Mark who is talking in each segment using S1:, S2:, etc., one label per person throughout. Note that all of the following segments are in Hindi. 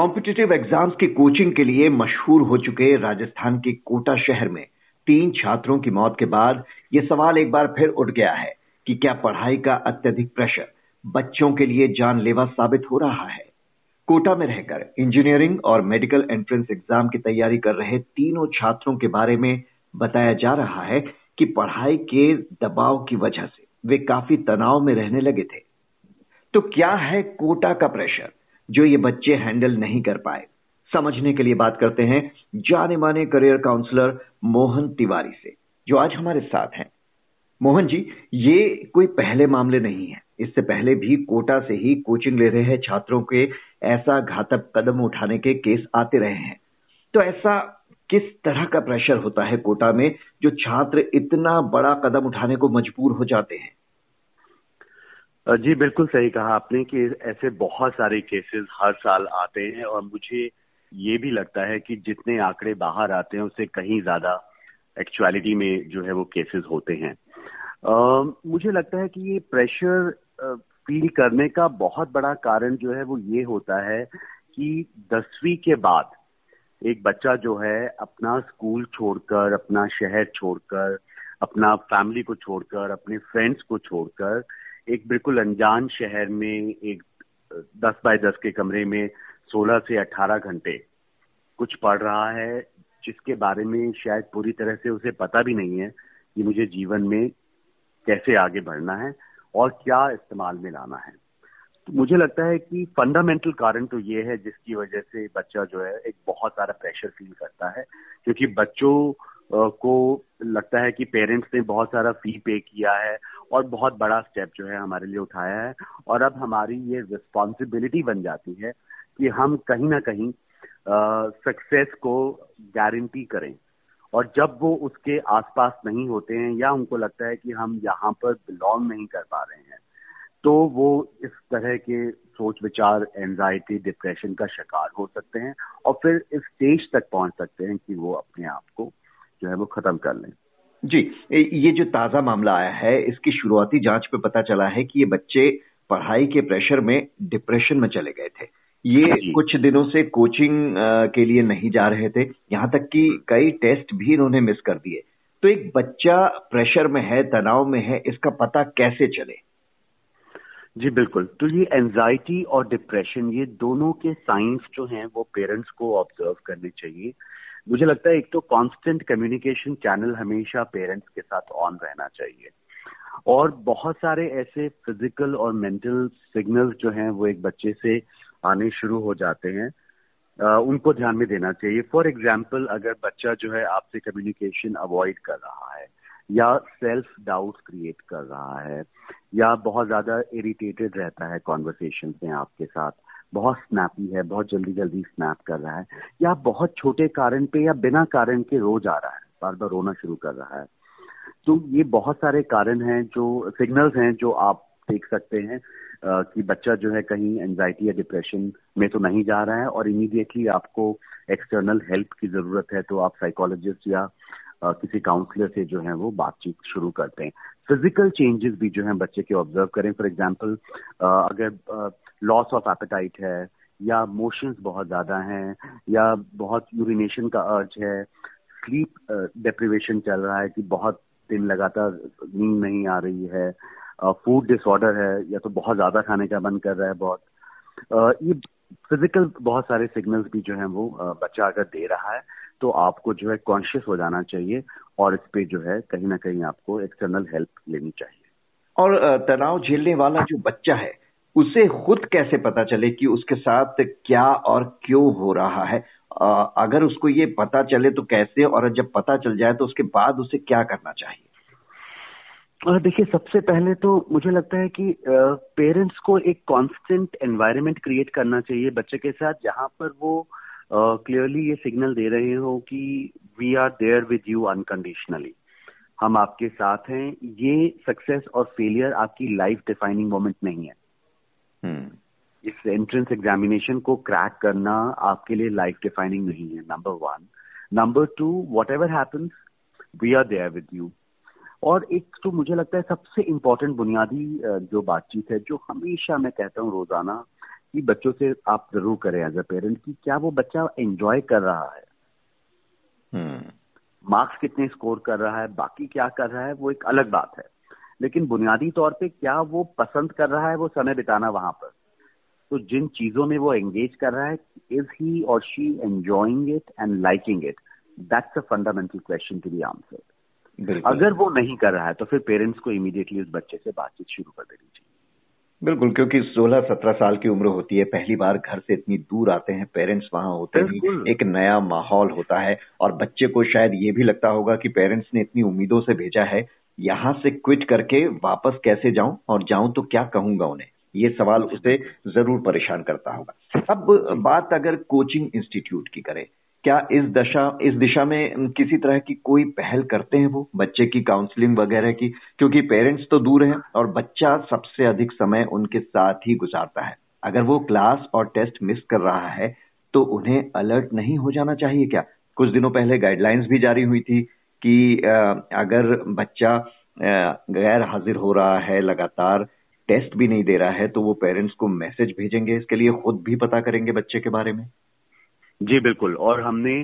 S1: कॉम्पिटिटिव एग्ज़ाम्स की कोचिंग के लिए मशहूर हो चुके राजस्थान के कोटा शहर में तीन छात्रों की मौत के बाद ये सवाल एक बार फिर उठ गया है कि क्या पढ़ाई का अत्यधिक प्रेशर बच्चों के लिए जानलेवा साबित हो रहा है? कोटा में रहकर इंजीनियरिंग और मेडिकल एंट्रेंस एग्ज़ाम की तैयारी कर रहे तीनों छात्रों के बारे में बताया जा रहा है कि पढ़ाई के दबाव की वजह से वे काफ़ी तनाव में रहने लगे थे। तो क्या है कोटा का प्रेशर जो ये बच्चे हैंडल नहीं कर पाए। समझने के लिए बात करते हैं जाने माने करियर काउंसलर मोहन तिवारी से, जो आज हमारे साथ हैं। मोहन जी, ये कोई पहले मामले नहीं है। इससे पहले भी कोटा से ही कोचिंग ले रहे छात्रों के ऐसा घातक कदम उठाने के केस आते रहे हैं। तो ऐसा किस तरह का प्रेशर होता है कोटा में, जो छात्र इतना बड़ा कदम उठाने को मजबूर हो जाते हैं?
S2: जी, बिल्कुल सही कहा आपने कि ऐसे बहुत सारे केसेस हर साल आते हैं और मुझे ये भी लगता है कि जितने आंकड़े बाहर आते हैं, उससे कहीं ज़्यादा एक्चुअलिटी में जो है वो केसेस होते हैं। मुझे लगता है कि ये प्रेशर फील करने का बहुत बड़ा कारण जो है वो ये होता है कि दसवीं के बाद एक बच्चा जो है अपना स्कूल छोड़कर, अपना शहर छोड़कर, अपना फैमिली को छोड़कर, अपने फ्रेंड्स को छोड़कर एक बिल्कुल अनजान शहर में एक, दस बाय दस के कमरे में सोलह से अठारह घंटे कुछ पढ़ रहा है, जिसके बारे में शायद पूरी तरह से उसे पता भी नहीं है कि मुझे जीवन में कैसे आगे बढ़ना है और क्या इस्तेमाल में लाना है। तो मुझे लगता है कि फंडामेंटल कारण तो ये है जिसकी वजह से बच्चा जो है एक बहुत सारा प्रेशर फील करता है, क्योंकि बच्चों को लगता है कि पेरेंट्स ने बहुत सारा फ़ी पे किया है और बहुत बड़ा स्टेप जो है हमारे लिए उठाया है। और अब हमारी ये रिस्पॉन्सिबिलिटी बन जाती है कि हम कहीं ना कहीं सक्सेस को गारंटी करें। और जब वो उसके आसपास नहीं होते हैं या उनको लगता है कि हम यहाँ पर बिलोंग नहीं कर पा रहे हैं तो वो इस तरह के सोच विचार एंजाइटी डिप्रेशन का शिकार हो सकते हैं और फिर इस स्टेज तक पहुँच सकते हैं कि वो अपने आप को जो है वो खत्म कर लें।
S1: जी ये जो ताज़ा मामला आया है इसकी शुरुआती जाँच पे पता चला है कि ये बच्चे पढ़ाई के प्रेशर में डिप्रेशन में चले गए थे। ये कुछ दिनों से कोचिंग के लिए नहीं जा रहे थे। यहाँ तक कि कई टेस्ट भी इन्होंने मिस कर दिए। तो एक बच्चा प्रेशर में है तनाव में है इसका पता कैसे चले?
S2: जी, बिल्कुल। तो ये एंजाइटी और डिप्रेशन ये दोनों के साइंस जो हैं, वो पेरेंट्स को ऑब्ज़र्व करने चाहिए। मुझे लगता है एक तो कांस्टेंट कम्युनिकेशन चैनल हमेशा पेरेंट्स के साथ ऑन रहना चाहिए। और बहुत सारे ऐसे फ़िज़िकल और मेंटल सिग्नल्स जो हैं, वो एक बच्चे से आने शुरू हो जाते हैं। उनको ध्यान में देना चाहिए। फॉर एग्ज़ाम्पल अगर बच्चा जो है आपसे कम्युनिकेशन अवॉइड कर रहा है या सेल्फ डाउट क्रिएट कर रहा है, या बहुत ज़्यादा इरिटेटेड रहता है कॉन्वर्सेशन में आपके साथ, बहुत स्नैपी है, बहुत जल्दी जल्दी स्नैप कर रहा है, या बहुत छोटे कारण पे या बिना कारण के रोज आ रहा है बार बार रोना शुरू कर रहा है। तो ये बहुत सारे कारण हैं जो सिग्नल्स हैं जो आप देख सकते हैं कि बच्चा जो है कहीं एंजाइटी या डिप्रेशन में तो नहीं जा रहा है और इमीडिएटली आपको एक्सटर्नल हेल्प की ज़रूरत है तो आप साइकोलॉजिस्ट या किसी काउंसलर से जो है वो बातचीत शुरू करते हैं। फ़िज़िकल चेंजेस भी जो है बच्चे के ऑब्ज़र्व करें। फॉर एग्ज़ाम्पल अगर लॉस ऑफ़ एपेटाइट है या मोशंस बहुत ज़्यादा हैं या बहुत यूरिनेशन का अर्ज़ है स्लीप डिप्रिवेशन चल रहा है कि बहुत दिन लगातार नींद नहीं आ रही है फ़ूड डिसऑर्डर है या तो बहुत ज़्यादा खाने का मन कर रहा है बहुत ये फ़िज़िकल बहुत सारे सिग्नल्स भी जो है वो बच्चा अगर दे रहा है तो आपको जो है कॉन्शियस हो जाना चाहिए और इस पे जो है कहीं ना कहीं आपको एक्सटर्नल हेल्प लेनी चाहिए।
S1: और तनाव झेलने वाला जो बच्चा है उसे खुद कैसे पता चले कि उसके साथ क्या और क्यों हो रहा है? अगर उसको ये पता चले तो कैसे और जब पता चल जाए तो उसके बाद उसे क्या करना चाहिए?
S2: देखिए सबसे पहले तो मुझे लगता है कि पेरेंट्स को एक कांस्टेंट एनवायरनमेंट क्रिएट करना चाहिए बच्चे के साथ जहाँ पर वो क्लियरली ये सिग्नल दे रहे हो कि we are there with you unconditionally हम आपके साथ हैं। ये सक्सेस और फेलियर आपकी लाइफ डिफाइनिंग मोमेंट नहीं है। हम्म। इस एंट्रेंस एग्जामिनेशन को क्रैक करना आपके लिए लाइफ डिफाइनिंग नहीं है number one number two whatever happens we are there with you और एक तो मुझे लगता है सबसे इम्पोर्टेंट बुनियादी जो बातचीत है जो हमेशा मैं कहता हूँ रोज़ाना कि बच्चों से आप ज़रूर करें एज अ पेरेंट कि क्या वो बच्चा एंजॉय कर रहा है? मार्क्स हम्म। कितने स्कोर कर रहा है? बाकी क्या कर रहा है? वो एक अलग बात है। लेकिन बुनियादी तौर पे क्या वो पसंद कर रहा है? वो समय बिताना वहाँ पर। तो जिन चीज़ों में वो एंगेज कर रहा है इज़ ही और she enjoying it and liking it that's a fundamental question to be answer अगर वो नहीं कर रहा है तो फिर पेरेंट्स को इमीडिएटली उस बच्चे से बातचीत शुरू कर देनी चाहिए।
S1: बिल्कुल क्योंकि 16-17 साल की उम्र होती है पहली बार घर से इतनी दूर आते हैं पेरेंट्स वहाँ होते हैं एक नया माहौल होता है और बच्चे को शायद ये भी लगता होगा कि पेरेंट्स ने इतनी उम्मीदों से भेजा है यहाँ से क्विट करके वापस कैसे जाऊँ और जाऊँ तो क्या कहूँगा उन्हें? ये सवाल उसे ज़रूर परेशान करता होगा। अब बात अगर कोचिंग इंस्टीट्यूट की करें क्या इस दशा, इस दिशा में किसी तरह की कोई पहल करते हैं वो, बच्चे की काउंसलिंग वगैरह की? क्योंकि पेरेंट्स तो दूर हैं और बच्चा सबसे अधिक समय उनके साथ ही गुजारता है। अगर वो क्लास और टेस्ट मिस कर रहा है तो उन्हें अलर्ट नहीं हो जाना चाहिए क्या? कुछ दिनों पहले गाइडलाइंस भी जारी हुई थी कि अगर बच्चा गैर हाजिर हो रहा है, लगातार टेस्ट भी नहीं दे रहा है तो वो पेरेंट्स को मैसेज भेजेंगे। इसके लिए खुद भी पता करेंगे बच्चे के बारे में।
S2: जी, बिल्कुल। और हमने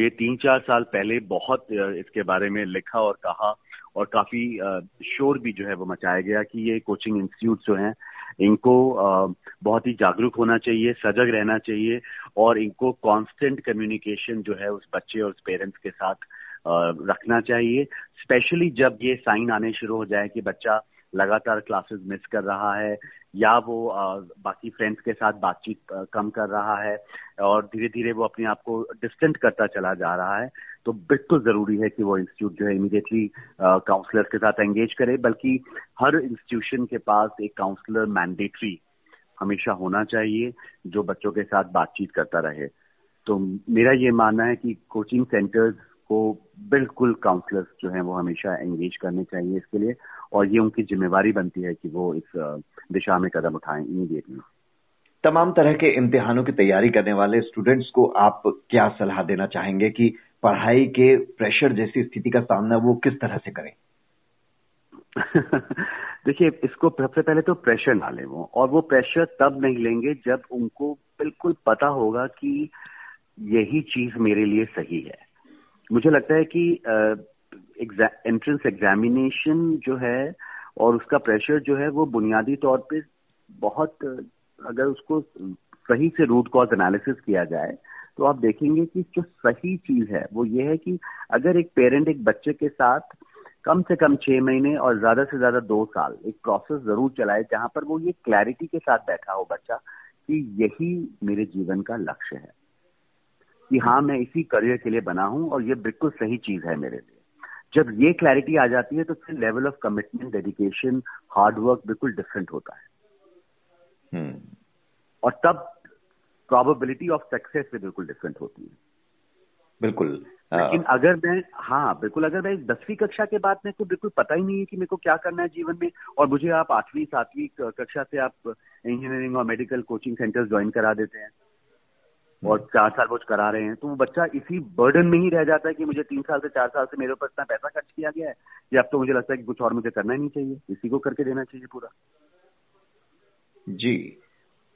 S2: ये तीन चार साल पहले बहुत इसके बारे में लिखा और कहा और काफ़ी शोर भी जो है वो मचाया गया कि ये कोचिंग इंस्टीट्यूट जो हैं, इनको बहुत ही जागरूक होना चाहिए, सजग रहना चाहिए और इनको कांस्टेंट कम्युनिकेशन जो है उस बच्चे और उस पेरेंट्स के साथ रखना चाहिए। स्पेशली जब ये साइन आने शुरू हो जाए कि बच्चा लगातार क्लासेस मिस कर रहा है, या वो बाकी फ्रेंड्स के साथ बातचीत कम कर रहा है, और धीरे धीरे वो अपने आप को डिस्टेंट करता चला जा रहा है तो बिल्कुल ज़रूरी है कि वो इंस्टीट्यूट जो है इमीडिएटली काउंसलर के साथ एंगेज करे, बल्कि हर इंस्टीट्यूशन के पास एक काउंसलर मैंडेटरी हमेशा होना चाहिए, जो बच्चों के साथ बातचीत करता रहे। तो मेरा ये मानना है कि कोचिंग सेंटर्स को बिल्कुल काउंसलर्स जो हैं वो हमेशा एंगेज करने चाहिए इसके लिए। और ये उनकी जिम्मेवारी बनती है कि वो इस दिशा में कदम उठाएँ इमीडिएटली
S1: तमाम तरह के इम्तिहानों की तैयारी करने वाले स्टूडेंट्स को आप क्या सलाह देना चाहेंगे कि पढ़ाई के प्रेशर जैसी स्थिति का सामना वो किस तरह से करें?
S2: देखिए इसको सबसे पहले तो प्रेशर ना लें वो और वो प्रेशर तब नहीं लेंगे जब उनको बिल्कुल पता होगा कि यही चीज़ मेरे लिए सही है। मुझे लगता है कि एंट्रेंस एग्जामिनेशन जो है और उसका प्रेशर जो है वो बुनियादी तौर पे बहुत, अगर उसको सही से रूट कॉज एनालिसिस किया जाए तो आप देखेंगे कि जो सही चीज़ है वो ये है कि अगर एक पेरेंट एक बच्चे के साथ कम से कम छह महीने और ज़्यादा से ज़्यादा दो साल एक प्रोसेस ज़रूर चलाए जहाँ पर वो ये क्लैरिटी के साथ बैठा हो बच्चा कि यही मेरे जीवन का लक्ष्य है कि हाँ मैं इसी करियर के लिए बना हूँ और ये बिल्कुल सही चीज़ है मेरे लिए। जब ये क्लैरिटी आ जाती है तो फिर level of commitment dedication hard work बिल्कुल डिफरेंट होता है। hmm. और तब प्रोबेबिलिटी ऑफ़ सक्सेस भी बिल्कुल डिफरेंट होती है।
S1: बिल्कुल
S2: लेकिन uh, अगर मैं हाँ बिल्कुल अगर मैं दसवीं कक्षा के बाद मेरे को बिल्कुल पता ही नहीं है कि मेरे को क्या करना है जीवन में और मुझे आप आठवीं सातवीं कक्षा से आप इंजीनियरिंग और मेडिकल कोचिंग सेंटर्स ज्वाइन करा देते हैं और चार साल वो करा रहे हैं तो वो बच्चा इसी बर्डन में ही रह जाता है कि मुझे तीन साल से चार साल से मेरे ऊपर इतना पैसा खर्च किया गया है कि अब तो मुझे लगता है कि कुछ और मुझे करना ही नहीं चाहिए। इसी को करके देना चाहिए पूरा।
S1: जी।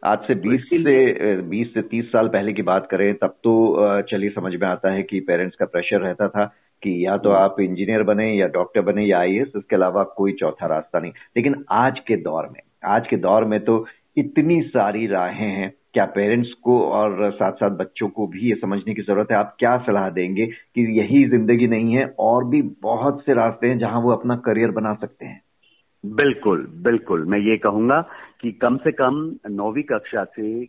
S1: आज से 20 तो से 20 से 30 साल पहले की बात करें तब तो चलिए समझ में आता है कि पेरेंट्स का प्रेशर रहता था कि या तो हम्म। आप इंजीनियर बने या डॉक्टर बने या आईएएस इसके अलावा कोई चौथा रास्ता नहीं। लेकिन आज के दौर में आज के दौर में तो इतनी सारी राहें हैं क्या पेरेंट्स को और साथ साथ बच्चों को भी ये समझने की ज़रूरत है? आप क्या सलाह देंगे कि यही ज़िंदगी नहीं है और भी बहुत से रास्ते हैं जहाँ वो अपना करियर बना सकते हैं?
S2: बिल्कुल बिल्कुल। मैं ये कहूँगा कि कम से कम नौवीं कक्षा से,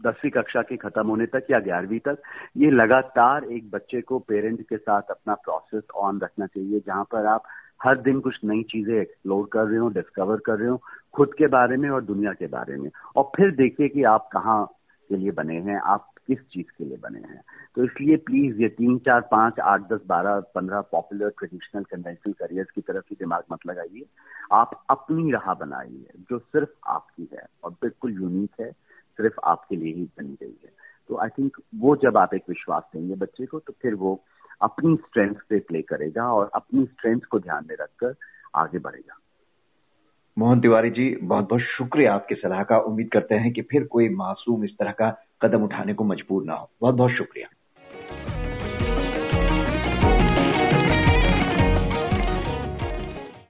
S2: दसवीं कक्षा के खत्म होने तक या ग्यारहवीं तक ये लगातार एक बच्चे को पेरेंट के साथ अपना प्रोसेस ऑन रखना चाहिए, जहाँ पर आप हर दिन कुछ नई चीज़ें एक्सप्लोर कर रहे हो डिस्कवर कर रहे हो, खुद के बारे में और दुनिया के बारे में। और फिर देखिए कि आप कहाँ के लिए बने हैं, आप किस चीज़ के लिए बने हैं। तो इसलिए प्लीज़ ये तीन, चार, पाँच, आठ, दस, बारह, पंद्रह पॉपुलर ट्रेडिशनल कन्वेंशनल करियर्स की तरफ़ ही दिमाग मत लगाइए। आप अपनी राह बनाइए, जो सिर्फ़ आपकी है और बिल्कुल यूनिक है, सिर्फ़ आपके लिए ही बनी गई है। तो आई थिंक वो जब आप एक विश्वास देंगे बच्चे को तो फिर वो अपनी स्ट्रेंथ पे प्ले करेगा और अपनी स्ट्रेंथ को ध्यान में रखकर आगे बढ़ेगा।
S1: मोहन तिवारी जी बहुत बहुत शुक्रिया आपकी सलाह का। उम्मीद करते हैं कि फिर कोई मासूम इस तरह का कदम उठाने को मजबूर ना हो। बहुत बहुत शुक्रिया।